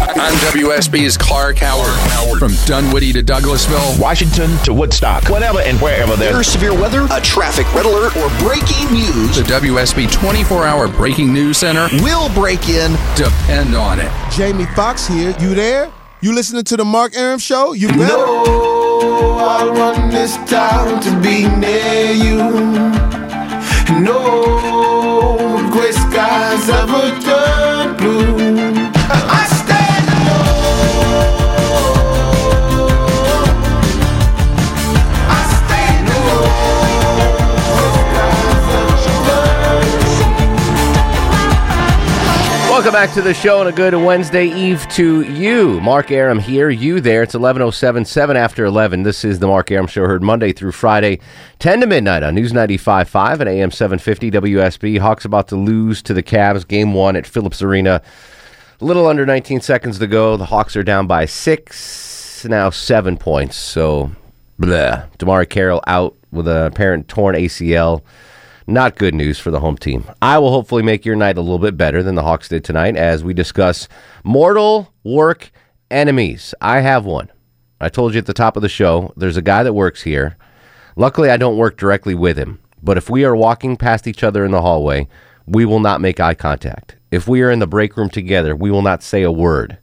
I'm WSB's Clark Howard. From Dunwoody to Douglasville, Washington to Woodstock, whenever and wherever there's severe weather, a traffic red alert, or breaking news, the WSB 24 hour breaking news center will break in. Depend on it. Jamie Foxx here. You there? You listening to the Mark Arum Show? You better. No, I want this town to be near you. No gray skies ever turn Welcome back to the show and a good Wednesday Eve to you. Mark Arum here, you there. It's 11.07, 7 after 11. This is the Mark Arum Show, heard Monday through Friday, 10 to midnight on News 95.5 and AM 750 WSB. Hawks about to lose to the Cavs, game one at Phillips Arena. A little under 19 seconds to go. The Hawks are down by six, now seven points. So, blah. DeMarre Carroll out with a apparent torn ACL. Not good news for the home team. I will hopefully make your night a little bit better than the Hawks did tonight as we discuss mortal work enemies. I have one. I told you at the top of the show, there's a guy that works here. Luckily, I don't work directly with him, but if we are walking past each other in the hallway, we will not make eye contact. If we are in the break room together, we will not say a word.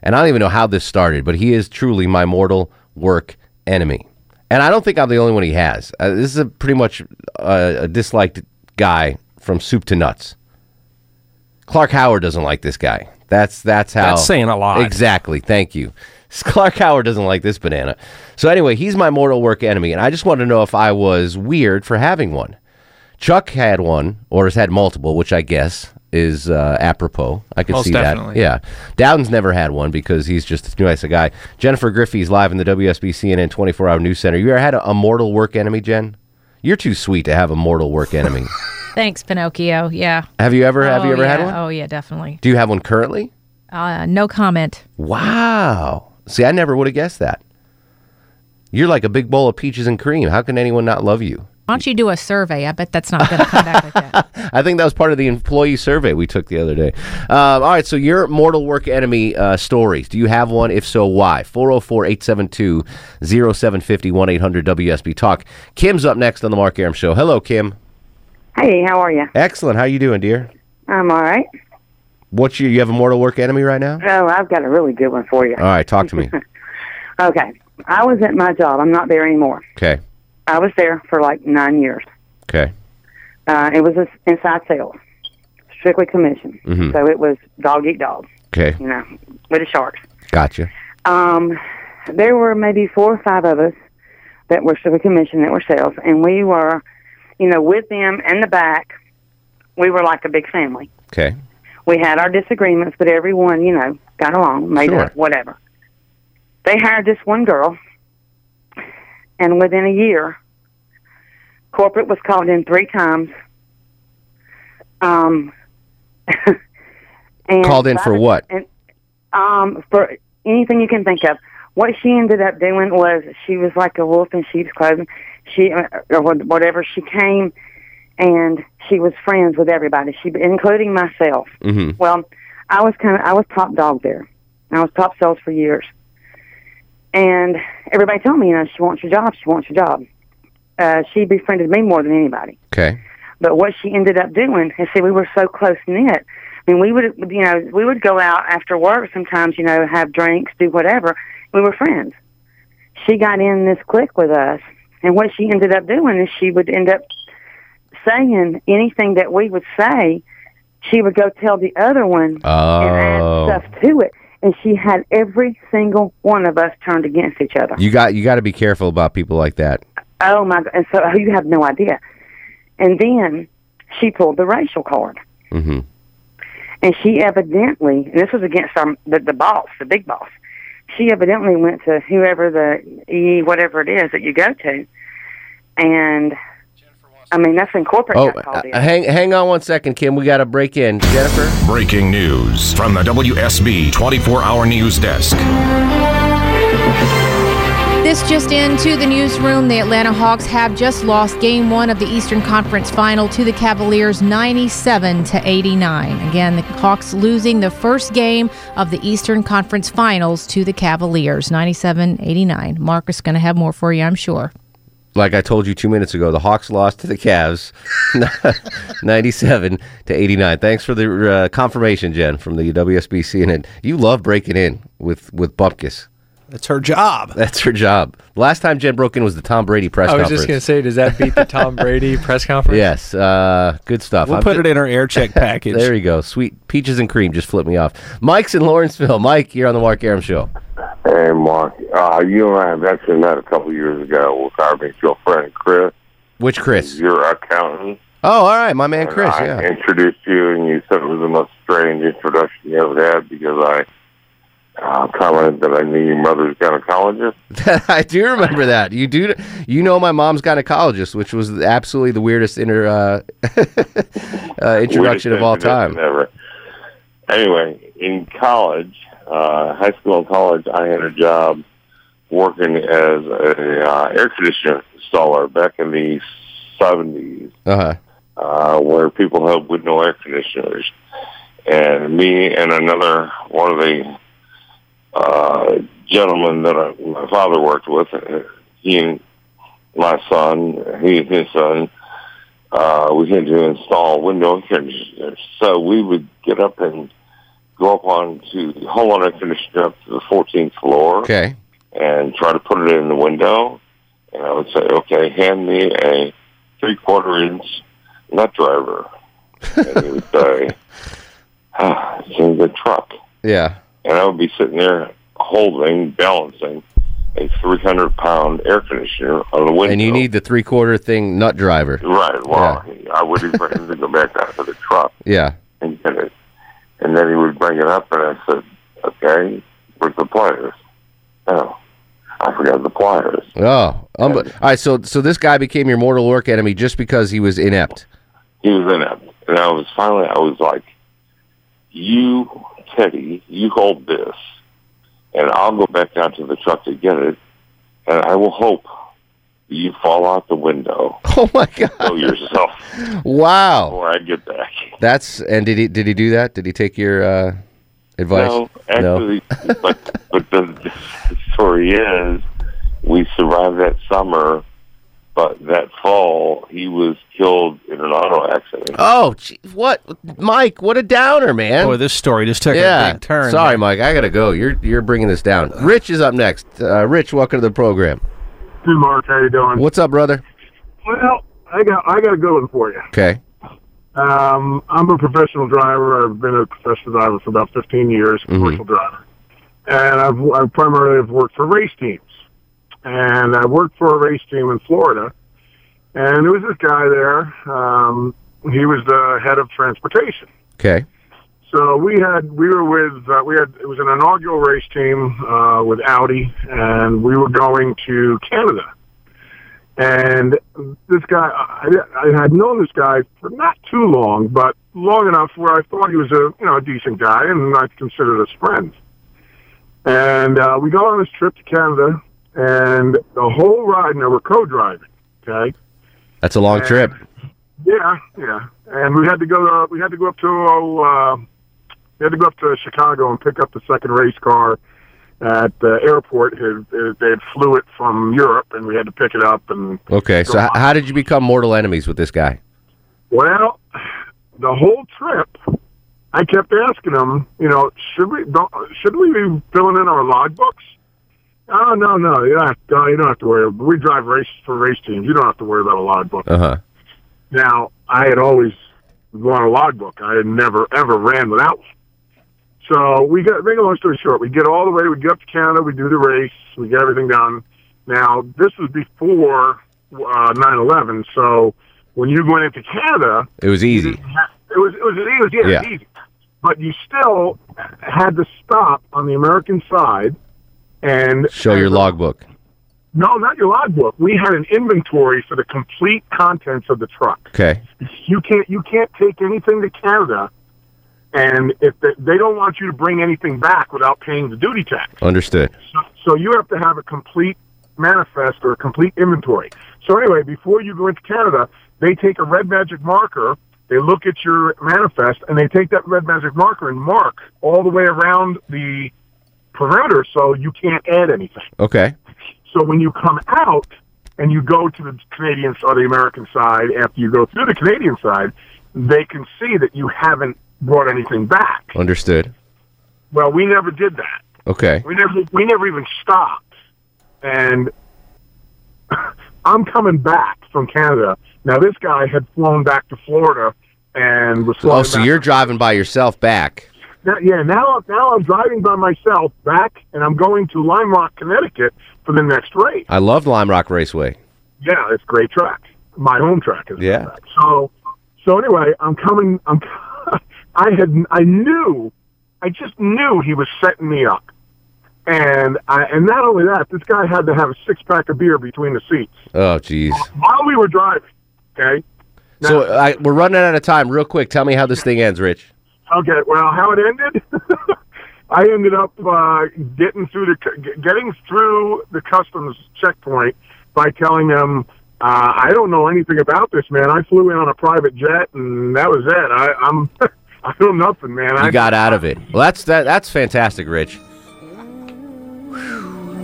And I don't even know how this started, but he is truly my mortal work enemy. And I don't think I'm the only one he has. Uh, this is a pretty much uh, a disliked guy from soup to nuts. Clark Howard doesn't like this guy. That's that's how. That's saying a lot. Exactly. Thank you. Clark Howard doesn't like this banana. So anyway, he's my mortal work enemy, and I just wanted to know if I was weird for having one. Chuck had one, or has had multiple, which I guess is uh, apropos. I could Most see definitely. that. Yeah. Dowden's never had one because he's just too nice a guy. Jennifer Griffey's live in the WSB CNN 24 hour news center. You ever had a, a mortal work enemy, Jen? You're too sweet to have a mortal work enemy. Thanks, Pinocchio. Yeah. have you ever have Oh, you ever had yeah. one? Oh, yeah, definitely. Do you have one currently? Uh, no comment. Wow. See, I never would have guessed that. You're like a big bowl of peaches and cream. How can anyone not love you? Why don't you do a survey? I bet that's not going to come back like that. I think that was part of the employee survey we took the other day. Um, all right, so your mortal work enemy uh, stories. Do you have one? If so, why? 404 872 0750 800 WSB Talk. Kim's up next on the Mark Arum Show. Hello, Kim. Hey, how are you? Excellent. How you doing, dear? I'm all right. What's your, you have a mortal work enemy right now? Oh, I've got a really good one for you. All right, talk to me. Okay. I was at my job. I'm not there anymore. Okay. I was there for like nine years. Okay. Uh, it was a, inside sales, strictly commission. Mhm. So it was dog eat dog, Okay. you know, with the sharks. Gotcha. Um, there were maybe four or five of us that were strictly commission that were sales, and we were, you know, with them in the back. We were like a big family. Okay. We had our disagreements, but everyone, you know, got along, made Sure. up, whatever. They hired this one girl, and within a year, corporate was called in three times. Um, and Called in for what? And, um, for anything you can think of. What she ended up doing was she was like a wolf in sheep's clothing. She uh, or whatever. She came and she was friends with everybody. She, including myself. Mm-hmm. Well, I was kind of I was top dog there. I was top sales for years, and everybody told me, you know, she wants your job. She wants your job. Uh, she befriended me more than anybody. Okay. But what she ended up doing, and see, we were so close knit. I mean, we would, you know, we would go out after work sometimes, you know, have drinks, do whatever. We were friends. She got in this clique with us, and what she ended up doing is she would end up saying anything that we would say. She would go tell the other one and Oh. add stuff to it, and she had every single one of us turned against each other. You got you got to be careful about people like that. Oh my! God. And so you have no idea. And then she pulled the racial card. Mm-hmm. And she evidently, and this was against our, the, the boss, the big boss. She evidently went to whoever the E, whatever it is that you go to, and I mean that's in corporate Oh, got called in. uh, hang hang on one second, Kim. We got to break in. Jennifer. Breaking news from the WSB 24 hour news desk. This just into the newsroom. The Atlanta Hawks have just lost game one of the Eastern Conference final to the Cavaliers 97 to 89. Again, the Hawks losing the first game of the Eastern Conference finals to the Cavaliers 97 89. Marcus going to have more for you, I'm sure. Like I told you two minutes ago, the Hawks lost to the Cavs, ninety-seven to eighty-nine. Thanks for the uh, confirmation, Jen, from the WSB CNN. You love breaking in with with Bupkis. That's her job. That's her job. Last time Jen broke in was the Tom Brady press conference. I was conference. just going to say, does that beat the Tom Brady press conference? Yes, uh, good stuff. We'll I'm put ju- it in our air check package. There you go. Sweet peaches and cream just flipped me off. Mike's in Lawrenceville. Mike, you're on the Mark Arum Show. Hey, Mark. Uh, you and I have actually met a couple years ago with our mutual friend Chris. Which Chris? Your accountant. Oh, all right, my man Chris. I Yeah. introduced you, and you said it was the most strange introduction you ever had because I uh, commented that I knew your mother's gynecologist. I do remember that. You do. You know my mom's gynecologist, which was absolutely the weirdest inter, uh, uh, introduction of all Weirdest time. Ever. Anyway, in college, uh, high school and college, I had a job working as a uh, air conditioner installer back in the seventies, Uh huh. uh, where people had with no air conditioners, and me and another one of the uh, gentlemen that I, my father worked with, uh, he and my son, he and his son, uh, we had to install window air conditioners. So we would get up and go up onto the whole air conditioner up to the 14th floor Okay. and try to put it in the window. And I would say, okay, hand me a three quarter inch nut driver. and he would say, ah, it's in the truck. Yeah. And I would be sitting there holding, balancing a 300 pound air conditioner on the window. And you need the three quarter thing nut driver. Right. Well, I would even bring him to go back out to the truck Yeah. and get it. And then he would bring it up, and I said, okay, where's the pliers? Oh, I forgot the pliers. Oh. Um, all right. So so this guy became your mortal work enemy just because he was inept. He was inept. And I was finally, I was like, you, Teddy, you hold this, and I'll go back down to the truck to get it, and I will hope you fall out the window. Oh my god! Kill yourself Wow. before I get back. That's and did he did he do that? Did he take your uh, advice? No, actually, but but the, the story is, we survived that summer, but that fall he was killed in an auto accident. Oh, gee, what, Mike? What a downer, man. Boy, this story just took yeah. a big turn. Sorry, Mike. I gotta go. You're you're bringing this down. Rich is up next. Uh, Rich, welcome to the program. Hey, Mark, how you doing? What's up, brother? Well, I got I got a good one for you. Okay. Um, I'm a professional driver. I've been a professional driver for about 15 years, Mhm. commercial driver, and I've I primarily have worked for race teams. And I worked for a race team in Florida, and there was this guy there. Um, he was the head of transportation. Okay. So we had we were with uh, we had it was an inaugural race team uh, with Audi, and we were going to Canada. And this guy, I, I had known this guy for not too long, but long enough where I thought he was a you know a decent guy, and I considered us friends. And uh, we go on this trip to Canada, and the whole ride, now we're co-driving. Okay. That's a long And- trip. Yeah, yeah. And we had to go. To, we had to go up to. Uh, we had to go up to Chicago and pick up the second race car at the airport. They had flew it from Europe, and we had to pick it up. And Okay. So how did you become mortal enemies with this guy? well, the whole trip, I kept asking him. You know, should we should we be filling in our logbooks? Oh no, no, you don't, have, no, you don't have to worry. We drive race for race teams. You don't have to worry about a logbook. Uh huh. Now, I had always run a logbook. I had never ever ran without one. So we got make a long story short, we get all the way, we get up to Canada, we do the race, we get everything done. Now this was before uh nine eleven, so when you went into Canada It was easy. it was it was it was yeah, Yeah. easy. but you still had to stop on the American side and Show your logbook. No, not your logbook. We had an inventory for the complete contents of the truck. Okay. You can't you can't take anything to Canada, and if they, they don't want you to bring anything back without paying the duty tax. Understood. So, so you have to have a complete manifest or a complete inventory. So anyway, before you go into Canada, they take a red magic marker, they look at your manifest, and they take that red magic marker and mark all the way around the perimeter so you can't add anything. Okay. So when you come out and you go to the Canadian or the American side, after you go through the Canadian side, they can see that you haven't brought anything back. Understood. Well, we never did that. Okay. We never we never even stopped. And I'm coming back from Canada. Now this guy had flown back to Florida and was Oh, so you're driving by yourself back. Now, yeah, now now I'm driving by myself back and I'm going to Lime Rock, Connecticut for the next race. I love Lime Rock Raceway. Yeah, it's a great track. My home track is Yeah. so so anyway, I'm coming I'm I had I knew I just knew he was setting me up. And I and not only that, this guy had to have a six pack of beer between the seats Oh, jeez. while we were driving. Okay. So I, we're running out of time. Real quick, tell me how this thing ends, Rich. Okay. Well, how it ended? I ended up uh, getting through the getting through the customs checkpoint by telling them uh, I don't know anything about this, man. I flew in on a private jet, and that was it. I, I'm I know nothing, man. I got out of it. Well, that's that. That's fantastic, Rich.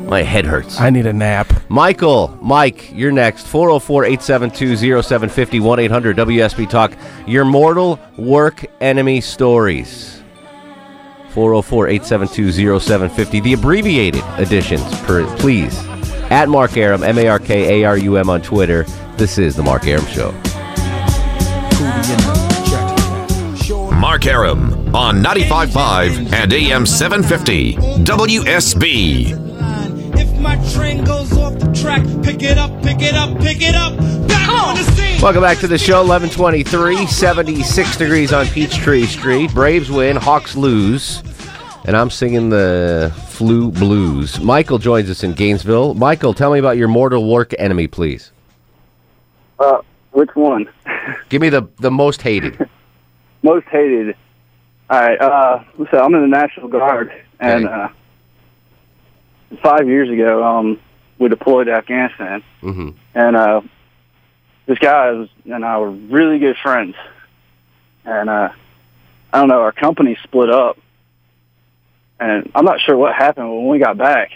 My head hurts. I need a nap. Michael, Mike, you're next. 404 872 0750 1 800 WSB Talk. Your mortal work enemy stories. 404 872 0750. The abbreviated editions, per, please. At Mark Arum, M A R K A R U M on Twitter. This is The Mark Arum Show. Mark Arum on 95.5 and AM 750 WSB. If my train goes off the track, pick it up, pick it up, pick it up. Back on the scene. Welcome back to the show. 1123, 76 degrees on Peachtree Street. Braves win, Hawks lose. And I'm singing the flu blues. Michael joins us in Gainesville. Michael, tell me about your mortal work enemy, please. Uh, which one? Give me the, the most hated. Most hated. All right. Uh, so I'm in the National Guard, and uh, five years ago, um, we deployed to Afghanistan, Mm-hmm. and uh, this guy was, and I were really good friends, and uh, I don't know, our company split up, and I'm not sure what happened when we got back.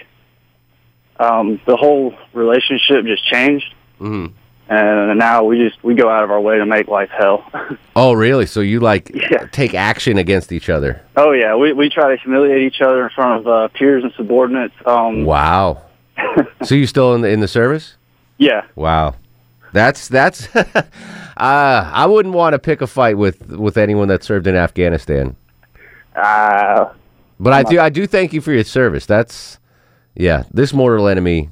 Um, the whole relationship just changed, Mm-hmm. And now we just we go out of our way to make life hell. Oh, really? So you like take action against each other? Oh yeah, we we try to humiliate each other in front of uh, peers and subordinates. Um, Wow. so you still in the in the service? Yeah. Wow. That's that's. uh, I wouldn't want to pick a fight with with anyone that served in Afghanistan. Uh, But I do I do thank you for your service. That's yeah. This mortal enemy.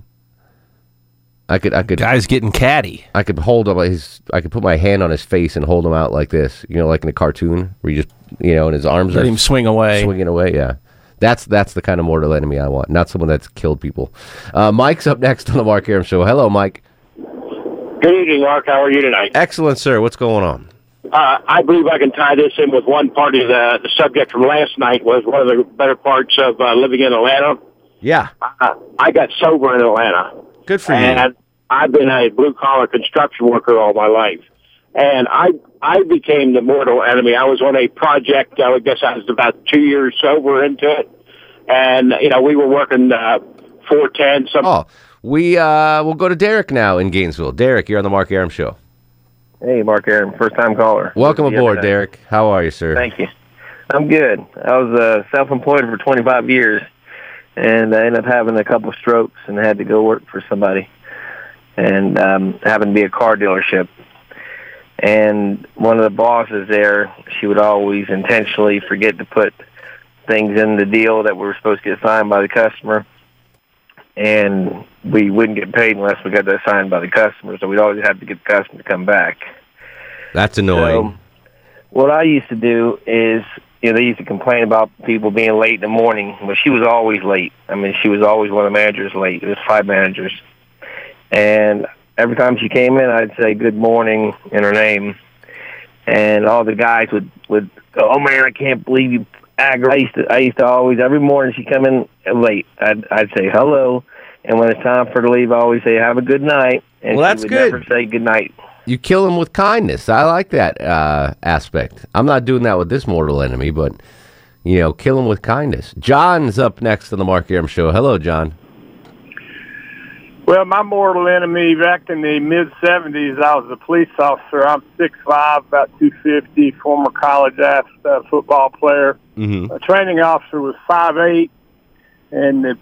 I could I could guy's getting catty. I could hold him his I could put my hand on his face and hold him out like this. You know, like in a cartoon where you just you know, and his arms Let are him swing away. swinging away. Yeah. That's that's the kind of mortal enemy I want, not someone that's killed people. Uh, Mike's up next on the Mark Arum Show. Hello, Mike. Good evening, Mark. How are you tonight? Excellent, sir. What's going on? Uh, I believe I can tie this in with one part of the, the subject from last night was one of the better parts of uh, living in Atlanta. Yeah. Uh, I got sober in Atlanta. Good for you. and I've been a blue collar construction worker all my life. And I I became the mortal enemy. I was on a project. I would guess I was about two years sober into it, and you know we were working uh, four ten. Some Oh, we uh, we'll go to Derek now in Gainesville. Derek, you're on the Mark Arum Show. Hey, Mark Arum, first time caller. Welcome Good aboard, here. Derek. How are you, sir? Thank you. I'm good. I was uh, self-employed for 25 years, and I ended up having a couple strokes and had to go work for somebody, and um, happened to be a car dealership. And one of the bosses there, she would always intentionally forget to put things in the deal that we were supposed to get signed by the customer, and we wouldn't get paid unless we got that signed by the customer. So we'd always have to get the customer to come back. That's annoying. So, what I used to do is you know, they used to complain about people being late in the morning, but she was always late. I mean, she was always one of the managers late. There's five managers, and every time she came in, I'd say good morning in her name, and all the guys would would go, "Oh man, I can't believe you." aggravate." I used to, I used to always every morning she come in late. I'd I'd say hello, and when it's time for her to leave, I always say have a good night. And Well, that's good. Never say good night. You kill him with kindness. I like that uh, aspect. I'm not doing that with this mortal enemy, but you know, kill him with kindness. John's up next on the Mark Arum Show. Hello, John. Well, my mortal enemy back in the mid '70s, I was a police officer. I'm 6'5", about 250, former college ass uh, football player. Mm-hmm. A training officer was 5'8", and the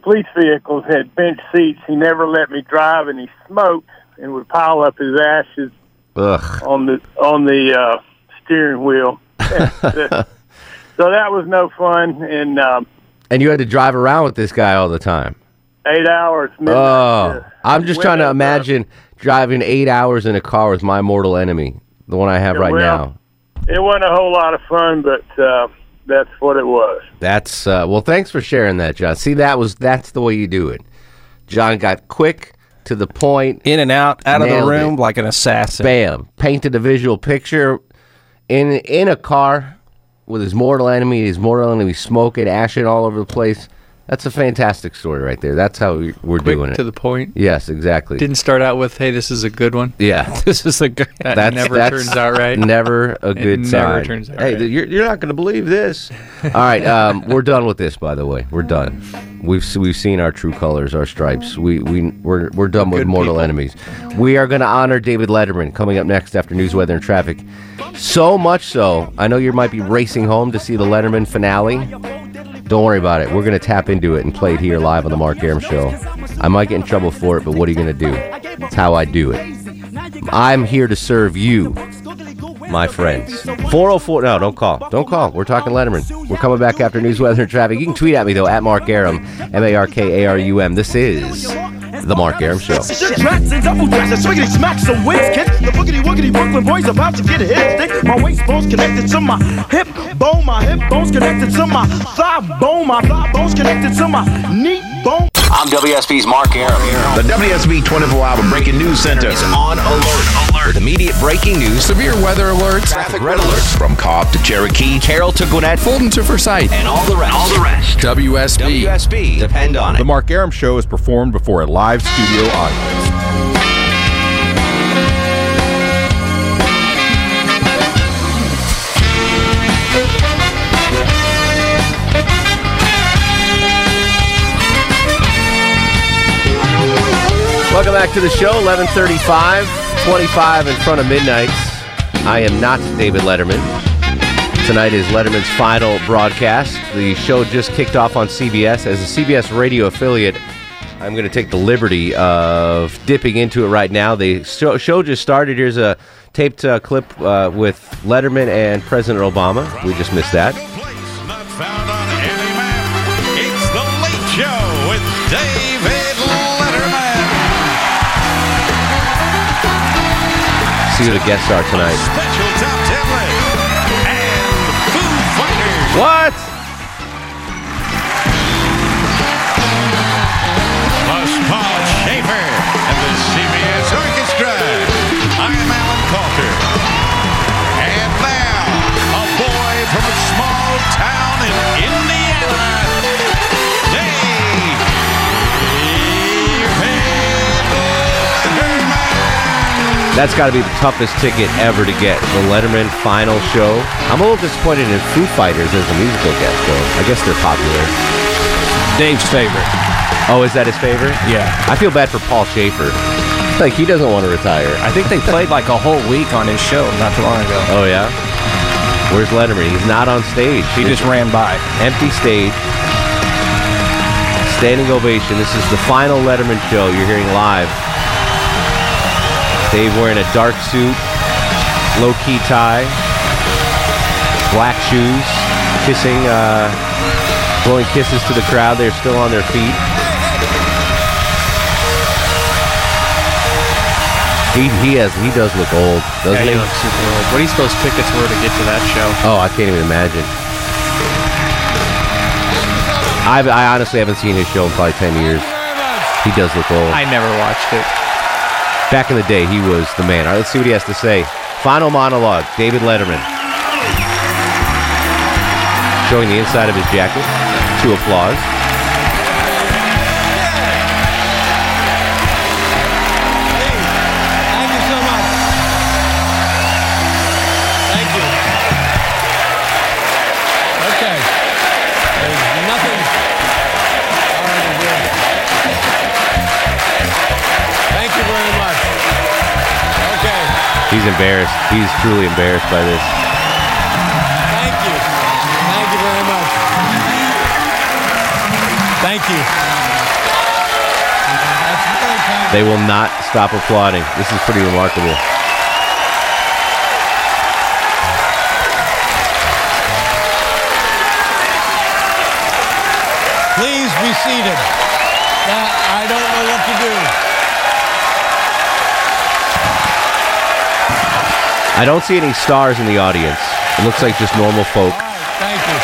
police vehicles had bench seats. He never let me drive, and he smoked and would pile up his ashes Ugh. on the on the uh, steering wheel. so that was no fun. And um, And you had to drive around with this guy all the time. Eight hours. midnight Oh, shift. I'm just trying to Women, uh, imagine driving eight hours in a car with my mortal enemy, the one I have Yeah, right well, now. It wasn't a whole lot of fun, but uh, that's what it was. That's uh, well. Thanks for sharing that, John. See, that was that's the way you do it. John got quick to the point, in and out, out of the room it. like an assassin. Bam! Painted a visual picture in in a car with his mortal enemy. His mortal enemy smoking, ashing all over the place. That's a fantastic story right there. That's how we- we're Quick doing it. to the point. Yes, exactly. Didn't start out with, "Hey, this is a good one." Yeah, this is a good. That That's- never that's turns out right. Never a good It good never turns out hey, right. you're, you're not going to believe this. All right, um, we're done with this. By the way, we're done. We've we've seen our true colors, our stripes. We we we're we're done with Good mortal people. enemies. We are going to honor David Letterman coming up next after news, weather, and traffic. So much so, I know you might be racing home to see the Letterman finale. Don't worry about it. We're going to tap into it and play it here live on the Mark Arum Show. I might get in trouble for it, but what are you going to do? It's how I do it. I'm here to serve you, my friends. 404. No, don't call. Don't call. We're talking Letterman. We're coming back after news, weather, and traffic. You can tweet at me, though, at Mark Arum, M A R K A R U M. This is The Mark Arum Show. Tracks and double tracks and swiggity smacks some whiz kick. The boogity woogity Brooklyn boys about to get a hit stick. My waist connected to my hip bone. My hip bone's connected to my thigh bone. My thigh bone's connected to my knee bone. I'm WSB's Mark Arum. The WSB 24 Hour Breaking News Center is On alert. Alert. With immediate breaking news, Severe weather alerts, traffic red alerts, from Cobb to Cherokee. Carroll to Gwinnett, Fulton to Forsyth, and all the rest. All the rest. WSB. WSB. Depend on it. The. Mark Arum Show is performed before a live studio audience. Welcome back to the show. 1135, 25 in front of midnight. I am not David Letterman. Tonight is Letterman's final broadcast. The show just kicked off on CBS. As a CBS radio affiliate, I'm going to take the liberty of dipping into it right now. The show, just started. Here's a taped uh, clip uh, with Letterman and President Obama. We just missed that. See who the guests are tonight. Special top and Foo Fighters. What? Plus Paul Shaffer and the CBS Orchestra. I am Alan Kalter. And now, a boy from a small town in Indiana, That's got to be the toughest ticket ever to get. The Letterman final show. I'm a little disappointed in Foo Fighters as a musical guest, though. I guess they're popular. Dave's favorite. Oh, is that his favorite? Yeah. I feel bad for Paul Shaffer. Like he doesn't want to retire. I think they played like a whole week on his show not too long ago. Oh yeah. Where's Letterman? He's not on stage. He just ran by. Empty stage. Standing ovation. This is the final Letterman show you're hearing live. Dave wearing a dark suit, low key tie, black shoes, kissing, uh, blowing kisses to the crowd. They're still on their feet. He he has he does look old, doesn't yeah, he he? looks super old. What do you suppose tickets were to get to that show? Oh, I can't even imagine. I've, I honestly haven't seen his show in probably ten years. He does look old. I never watched it. Back in the day, he was the man. All right, let's see what he has to say. Final monologue, David Letterman. Showing the inside of his jacket to applause. He's embarrassed. He's truly embarrassed by this. Thank you. Thank you very much. Thank you. That's very kind. They will not stop applauding. This is pretty remarkable. Please be seated. Now, I don't know what to do. I don't see any stars in the audience. It looks like just normal folk. Thank you.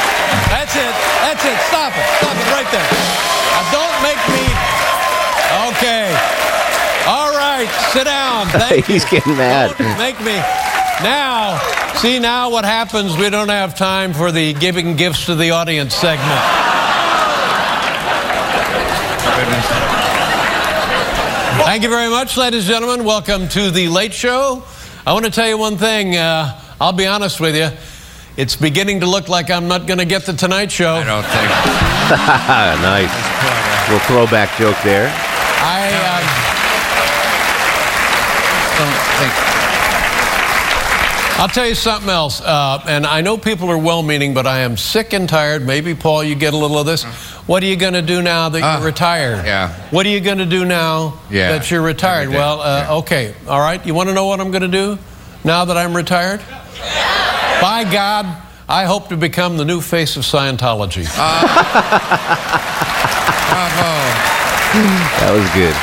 That's it. That's it. Stop it. Stop it right there. Now, don't make me. Okay. All right. Sit down. Thank He's getting mad. Don't make me. Now, see now what happens. We don't have time for the giving gifts to the audience segment. Thank you very much, ladies and gentlemen. Welcome to the Late Show. I want to tell you one thing. Uh, I'll be honest with you. It's beginning to look like I'm not going to get the Tonight Show. I don't think. nice. Little throwback joke there. I don't think. I'll tell you something else, uh, and I know people are well-meaning, but I am sick and tired. Maybe Paul, you get a little of this. What are you going to do now that you're retired? Uh, yeah. What are you going to do now Yeah, that you're retired? Well, uh, okay, all right. You want to know what I'm going to do now that I'm retired? Yeah. By God, I hope to become the new face of Scientology. That was good.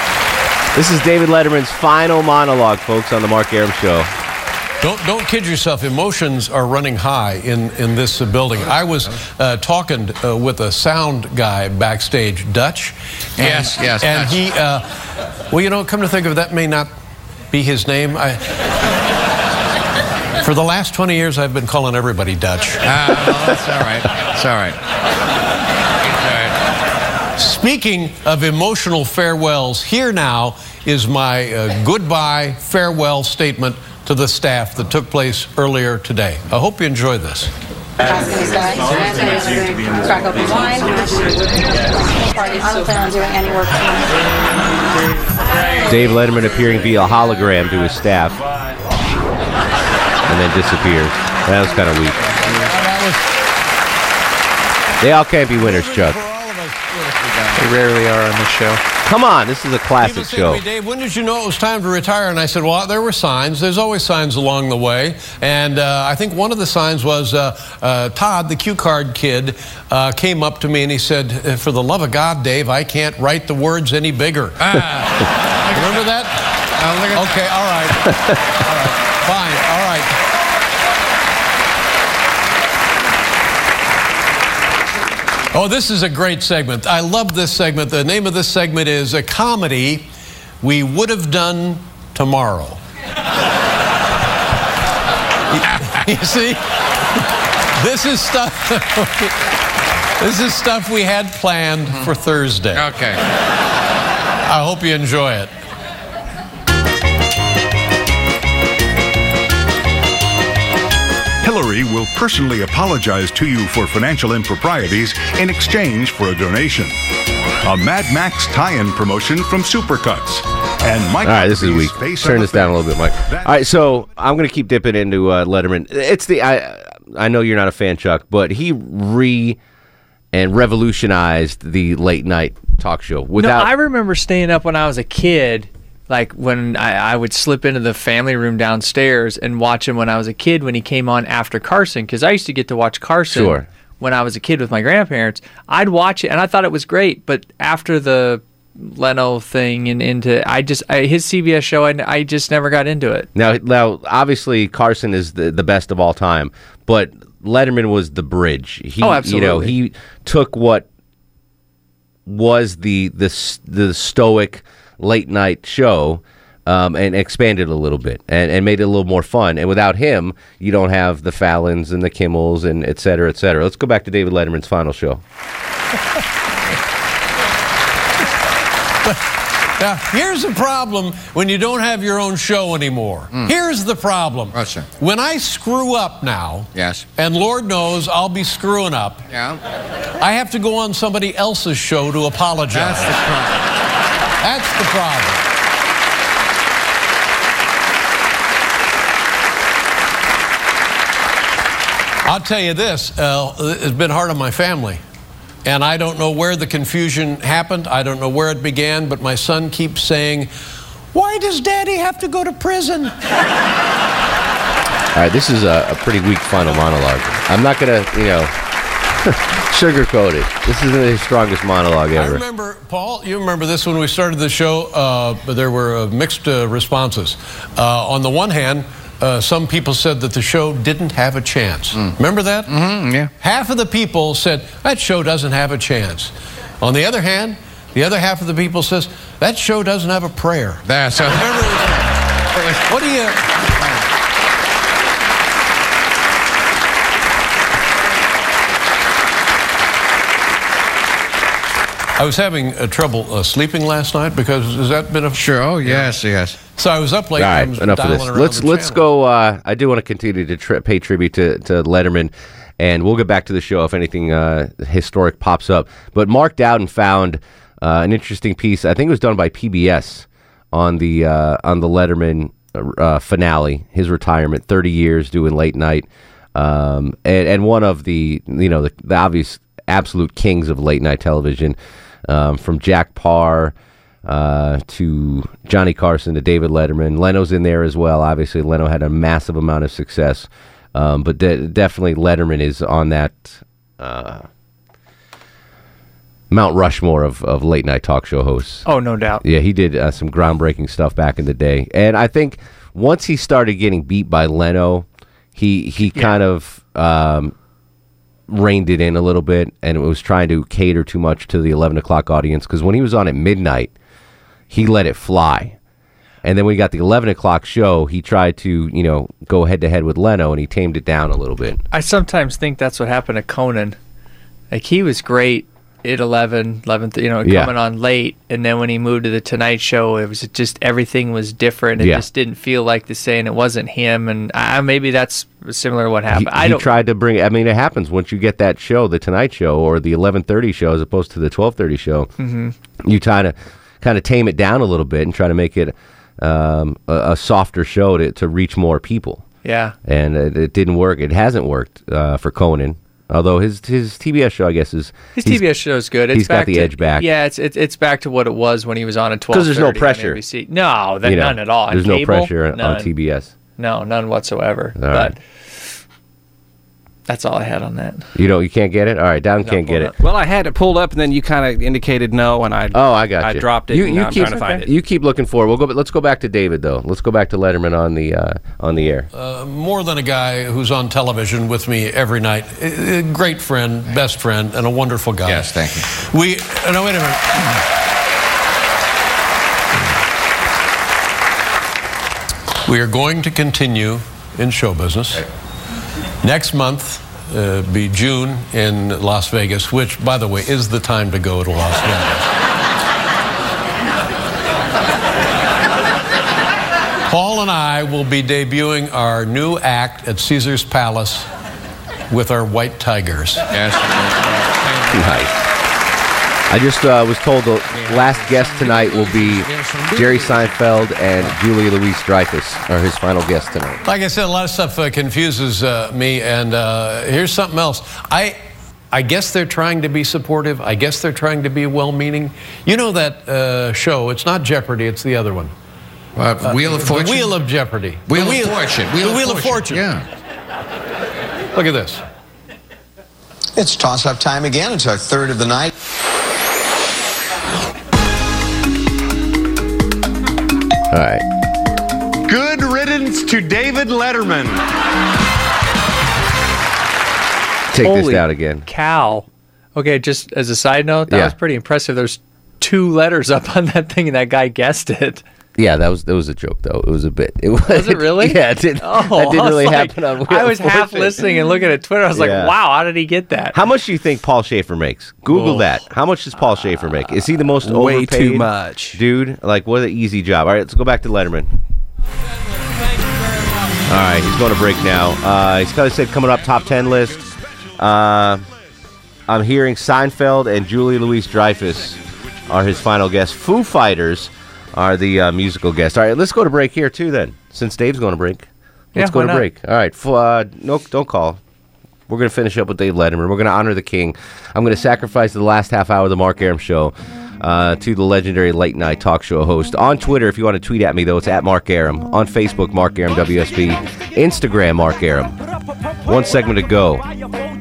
This is David Letterman's final monologue, folks, on the Mark Arum Show. Don't don't kid yourself. Emotions are running high in in this uh, building. I was uh, talking uh, with a sound guy backstage, Dutch. And, Yes, yes, And Dutch. he, uh, well, you know, come to think of it, that may not be his name. I, for the last 20 years, I've been calling everybody Dutch. Ah, that's all right. It's all right. Speaking of emotional farewells, here now is my uh, goodbye farewell statement to the staff that took place earlier today. I hope you enjoy this. Dave Letterman appearing via hologram to his staff and then disappears. That was kind of weak. They all can't be winners, Chuck. They rarely are on this show. Come on, this is a classic People say show. to me, Dave, when did you know it was time to retire? And I said, well, there were signs. There's always signs along the way. And uh, I think one of the signs was uh, uh, Todd, the cue card kid, uh, came up to me and he said, "Uh, for the love of God, Dave, I can't write the words any bigger. Remember that? okay, all right. all right. Fine, all right. Oh, this is a great segment. I love this segment. The name of this segment is a comedy we would have done tomorrow. you see? This is stuff This is stuff we had planned for Thursday. Okay. I hope you enjoy it. Hillary will personally apologize to you for financial improprieties in exchange for a donation. A Mad Max tie-in promotion from Supercuts. And Mike All right, this is weak. Face Turn this down a little bit, Mike. All right, so I'm going to keep dipping into uh, Letterman. It's the I I know you're not a fan, Chuck, but he re and revolutionized the late night talk show without. no, I remember staying up when I was a kid, like when I, I would slip into the family room downstairs and watch him when I was a kid when he came on after Carson, because I used to get to watch Carson Sure. when I was a kid with my grandparents. I'd watch it and I thought it was great, but after the Leno thing and into I just I, his CBS show I, I just never got into it. Now, now, obviously, Carson is the, the best of all time, but Letterman was the bridge. He, Oh, You know, he took what was the the the stoic late night show. Um, and expanded a little bit and, and made it a little more fun. And without him, you don't have the Fallons and the Kimmels and et cetera, et cetera. Let's go back to David Letterman's final show. Now, here's the problem when you don't have your own show anymore. Here's the problem. When I screw up now, yes, and Lord knows I'll be screwing up. Yeah. I have to go on somebody else's show to apologize. That's the problem. That's the problem. I'll tell you this, uh, it's been hard on my family. And I don't know where the confusion happened. I don't know where it began, but my son keeps saying, Why does daddy have to go to prison? All right, this is a, a pretty weak final monologue. I'm not going to, you know, sugarcoat it. This isn't his strongest monologue ever. I remember, Paul, you remember this when we started the show, uh, there were uh, mixed uh, responses. Uh, on the one hand, uh, some people said that the show didn't have a chance. Remember that? Mm-hmm, yeah. Half of the people said, that show doesn't have a chance. On the other hand, the other half of the people says, that show doesn't have a prayer. That's Remember, what do you... I was having uh, trouble uh, sleeping last night because has that been a sure? Oh yes, yes. So I was up late. All I enough of this. Let's let's channel. go. Uh, I do want to continue to tri- pay tribute to, to Letterman, and we'll get back to the show if anything uh, historic pops up. But Mark Dowden found uh, an interesting piece. I think it was done by PBS on the uh, on the Letterman uh, finale, his retirement, thirty years doing late night, um, and and one of the you know the, the obvious absolute kings of late night television, um, from Jack Paar uh, to Johnny Carson to David Letterman. Leno's in there as well. Obviously, Leno had a massive amount of success, um, but de- definitely Letterman is on that uh, Mount Rushmore of, of late night talk show hosts. Oh, no doubt. Yeah, he did uh, some groundbreaking stuff back in the day, and I think once he started getting beat by Leno, he he kind of um, reined it in a little bit, and it was trying to cater too much to the eleven o'clock audience. Because when he was on at midnight, he let it fly, and then he got the eleven o'clock show, he tried to you know go head to head with Leno, and he tamed it down a little bit. I sometimes think that's what happened to Conan. Like he was great at 11, 11, you know, Yeah. coming on late, and then when he moved to the Tonight Show, it was just everything was different. It Yeah. just didn't feel like the same. It wasn't him, and I, maybe that's similar to what He, happened. I he don't. tried to bring. I mean, it happens once you get that show, the Tonight Show, or the eleven thirty show, as opposed to the twelve thirty show. Mhm. You try to kind of tame it down a little bit and try to make it um, a, a softer show to, to reach more people. Yeah. and it, it didn't work. It hasn't worked uh, for Conan. Although his his TBS show, I guess, is His TBS show is good. It's he's got the to- edge back. Yeah, it's, it's it's back to what it was when he was on at twelve. because there's no pressure. No, that, You know, none at all. On There's no cable, pressure on. TBS. No, none whatsoever. All but right. That's all I had on that. You know, you can't get it. All right, Dowden can't get it. Well, I had it pulled up, and then you kind of indicated no, and I Oh, I got I you. dropped it. You, and you now I'm keep trying to find it. you keep looking for. it. We'll go. Let's go back to David though. Let's go back to Letterman on the uh, on the air. Uh, more than a guy who's on television with me every night. A a great friend, best friend, and a wonderful guy. Yes, thank you. We, uh, no, wait a minute. We are going to continue in show business. Next month, uh, be June in Las Vegas, which, by the way, is the time to go to Las Vegas. Paul and I will be debuting our new act at Caesar's Palace with our white tigers. Yes. Nice. I just uh, was told the last guest tonight will be Jerry Seinfeld and Julia Louise Dreyfus are his final guests tonight. Like I said, a lot of stuff uh, confuses uh, me, and uh, here's something else. I, I guess they're trying to be supportive. I guess they're trying to be well-meaning. You know that uh, show? It's not Jeopardy. It's the other one. Uh, Wheel of the Fortune? Wheel of Jeopardy. Wheel The of Fortune. Wheel the of Wheel of Fortune. Fortune. Yeah. Look at this. It's toss-up time again. It's our third of the night. All right. Good riddance to David Letterman. Take this Holy down again. Cow. Okay, just as a side note, that Yeah. was pretty impressive. There's two letters up on that thing, and that guy guessed it. Yeah, that was that was a joke though. It was a bit. It was, Was it really? yeah, it didn't. Oh, that didn't really like- happen. On I was half listening and looking at Twitter. I was like, wow, how did he get that? How much do you think Paul Shaffer makes? Google Oh. that. How much does Paul Shaffer make? Is he the most Way too much. dude? Like, what an easy job. All right, let's go back to Letterman. All right, he's going to break now. Uh, he's kind of said coming up top ten list. Uh, I'm hearing Seinfeld and Julia Louis-Dreyfus are his final guests. Foo Fighters are the uh, musical guests. All right, let's go to break here too. Then, since Dave's going to break, let's Yeah, go to not? break. All right, uh, no, don't call. We're going to finish up with Dave Letterman. We're going to honor the king. I'm going to sacrifice the last half hour of the Mark Arum show uh, to the legendary late night talk show host. On Twitter, if you want to tweet at me, though, it's at Mark Arum. On Facebook, Mark Arum WSB. Instagram, Mark Arum. One segment to go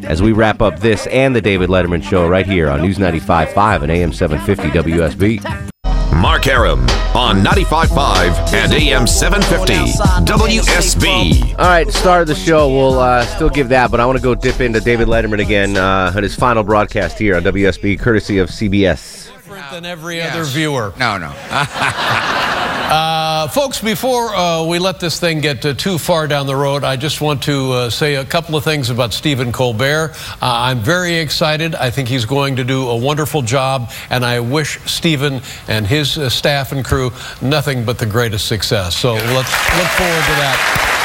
as we wrap up this and the David Letterman show right here on News 95.5 and AM 750 WSB. Mark Arum on 95.5 and AM 750 WSB. All right, start of the show. We'll uh, still give that, but I want to go dip into David Letterman again uh, at his final broadcast here on WSB, courtesy of CBS. Different than every other viewer. No, no. Uh, folks, before uh, we let this thing get uh, too far down the road, I just want to uh, say a couple of things about Stephen Colbert. Uh, I'm very excited. I think he's going to do a wonderful job, and I wish Stephen and his uh, staff and crew nothing but the greatest success. So let's look forward to that.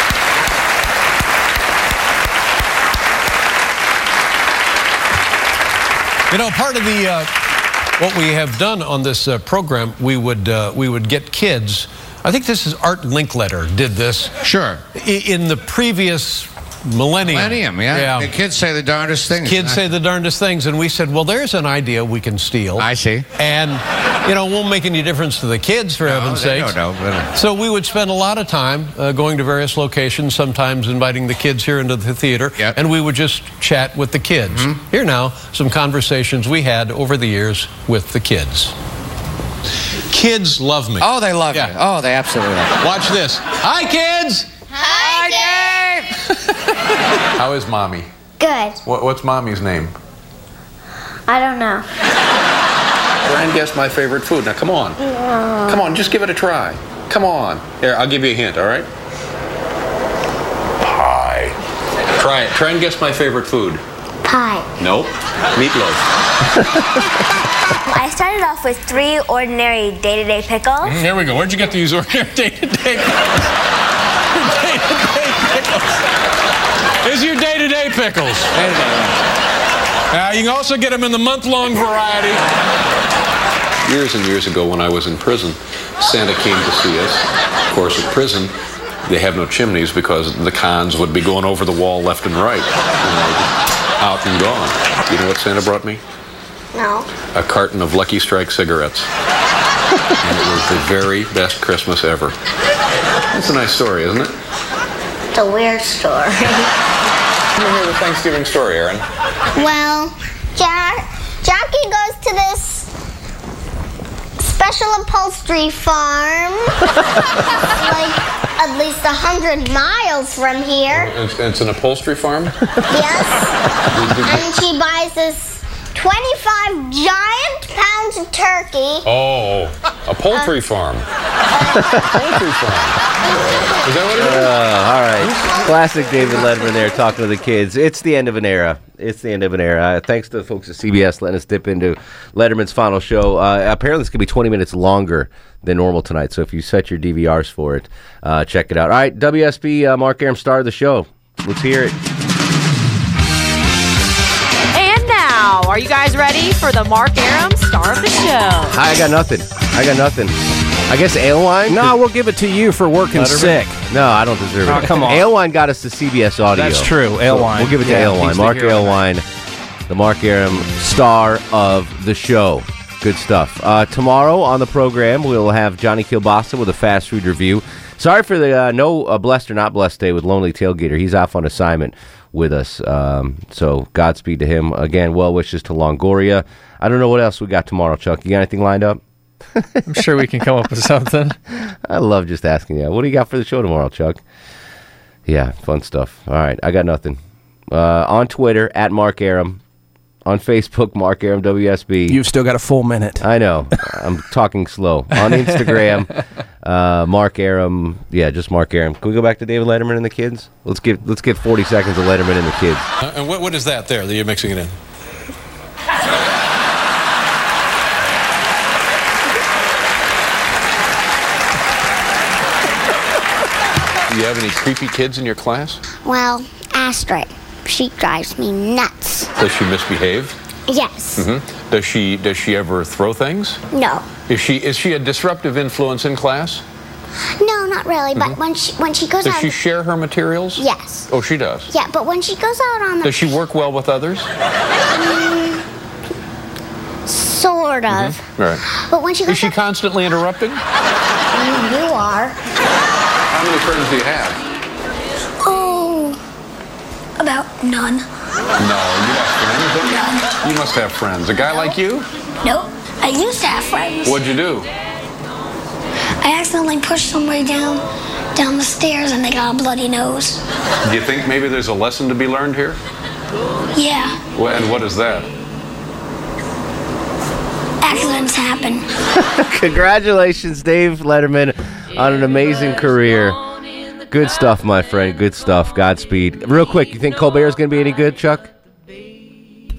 You know, part of the uh, what we have done on this uh, program, we would uh, we would get kids. I think this is Art Linkletter did this. Sure. In the previous millennium. Millennium, yeah. The kids say the darndest things. Kids say the darndest things, and we said, well, there's an idea we can steal. I see. And you know, it won't make any difference to the kids, for heaven's sake. sakes. don't know, but- uh, So we would spend a lot of time uh, going to various locations, sometimes inviting the kids here into the theater, and we would just chat with the kids. Mm-hmm. Here now, some conversations we had over the years with the kids. Kids love me. Oh, they love you. Oh, they absolutely love you. Watch this. Hi, kids. Hi, Dave. How is mommy? Good. What, what's mommy's name? I don't know. Try and guess my favorite food. Now, come on. No. Come on, just give it a try. Come on. Here, I'll give you a hint, all right? Pie. Try it. Try and guess my favorite food. Pie. Nope. Meatloaf. I started off with three ordinary day-to-day pickles. Mm, Here we go. Where'd you get these ordinary day-to-day Day-to-day pickles. Is your day-to-day pickles. Now, you can also get them in the month-long variety. Years and years ago, when I was in prison, Santa came to see us. Of course, in prison, they have no chimneys because the cons would be going over the wall left and right. You know, out and gone. You know what Santa brought me? No. A carton of Lucky Strike cigarettes. and it was the very best Christmas ever. That's a nice story, isn't it? It's a weird story. Let me hear the Thanksgiving story, Aaron. well, Jack, Jackie goes to this special upholstery farm, like at least a hundred miles from here. It's, it's an upholstery farm? Yes. and she buys this 25 giant pounds of turkey. Oh, a poultry farm. poultry farm. Is that what it is? Uh, all right. Classic David Letterman there talking to the kids. It's the end of an era. It's the end of an era. Uh, thanks to the folks at CBS letting us dip into Letterman's final show. Uh, apparently, it's going to be 20 minutes longer than normal tonight. So if you set your DVRs for it, uh, check it out. All right. WSB, uh, Mark Arum, star of the show. Let's hear it. And now, are you guys ready for the Mark Arum star of the show? I got nothing. I got nothing. I guess Alewine? No, we'll give it to you for working Letterman? sick. No, I don't deserve Oh, it. come on. Alewine got us to CBS Audio. That's true, So Alewine. we'll give it to Yeah, Alewine. he's the Mark hero of Alewine, the Mark Arum star of the show. Good stuff. Uh, tomorrow on the program, we'll have Johnny Kilbasa with a fast food review. Sorry for the uh, no uh, blessed or not blessed day with Lonely Tailgater. He's off on assignment with us. Um, so Godspeed to him. Again, well wishes to Longoria. I don't know what else we got tomorrow, Chuck. You got anything lined up? I'm sure we can come up with something. I love just asking you. What do you got for the show tomorrow, Chuck? Yeah, fun stuff. All right, I got nothing. Uh, on Twitter at Mark Arum, on Facebook Mark Arum WSB. You've still got a full minute. I know. I'm talking slow. On Instagram, uh, Mark Arum. Yeah, just Mark Arum. Can we go back to David Letterman and the kids? Let's give let's get 40 seconds of Letterman and the kids. Uh, and what, what is that there that you're mixing it in? Do you have any creepy kids in your class? Well, Astrid, she drives me nuts. Does she misbehave? Yes. hmm Does she does she ever throw things? No. Is she is she a disruptive influence in class? No, not really. But when she when she goes Does out, does she share her materials? yes. Oh, she does. Yeah, but when she goes out on the Does she work well with others? Mm, sort of. Right. But when she goes Is she constantly interrupting? you are. How many friends do you have? Oh, about none. No, you have friends. don't you? You must have friends. A guy like you? Nope. I used to have friends. What'd you do? I accidentally pushed somebody down down the stairs and they got a bloody nose. Do you think maybe there's a lesson to be learned here? Yeah, Well, and what is that? accidents happen. Congratulations, Dave Letterman, on an amazing career. Good stuff, my friend. Good stuff. Godspeed. Real quick, you think Colbert's going to be any good, Chuck?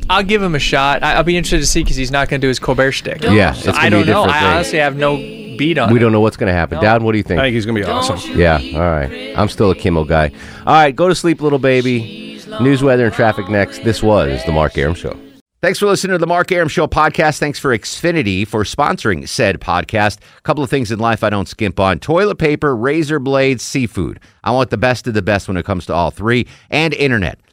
I'll give him a shot. I, I'll be interested to see because he's not going to do his Colbert shtick. Yeah, So it's I be don't a know. different I honestly have no beat on We it. don't know what's going to happen. Dad, what do you think? I think he's going to be awesome. Yeah, all right. I'm still a Kimmel guy. All right, go to sleep, little baby. News, weather, and traffic next. This was The Mark Arum Show. Thanks for listening to the Mark Arum Show podcast. Thanks for Xfinity for sponsoring said podcast. A couple of things in life I don't skimp on toilet paper, razor blades, seafood. I want the best of the best when it comes to all three, and internet.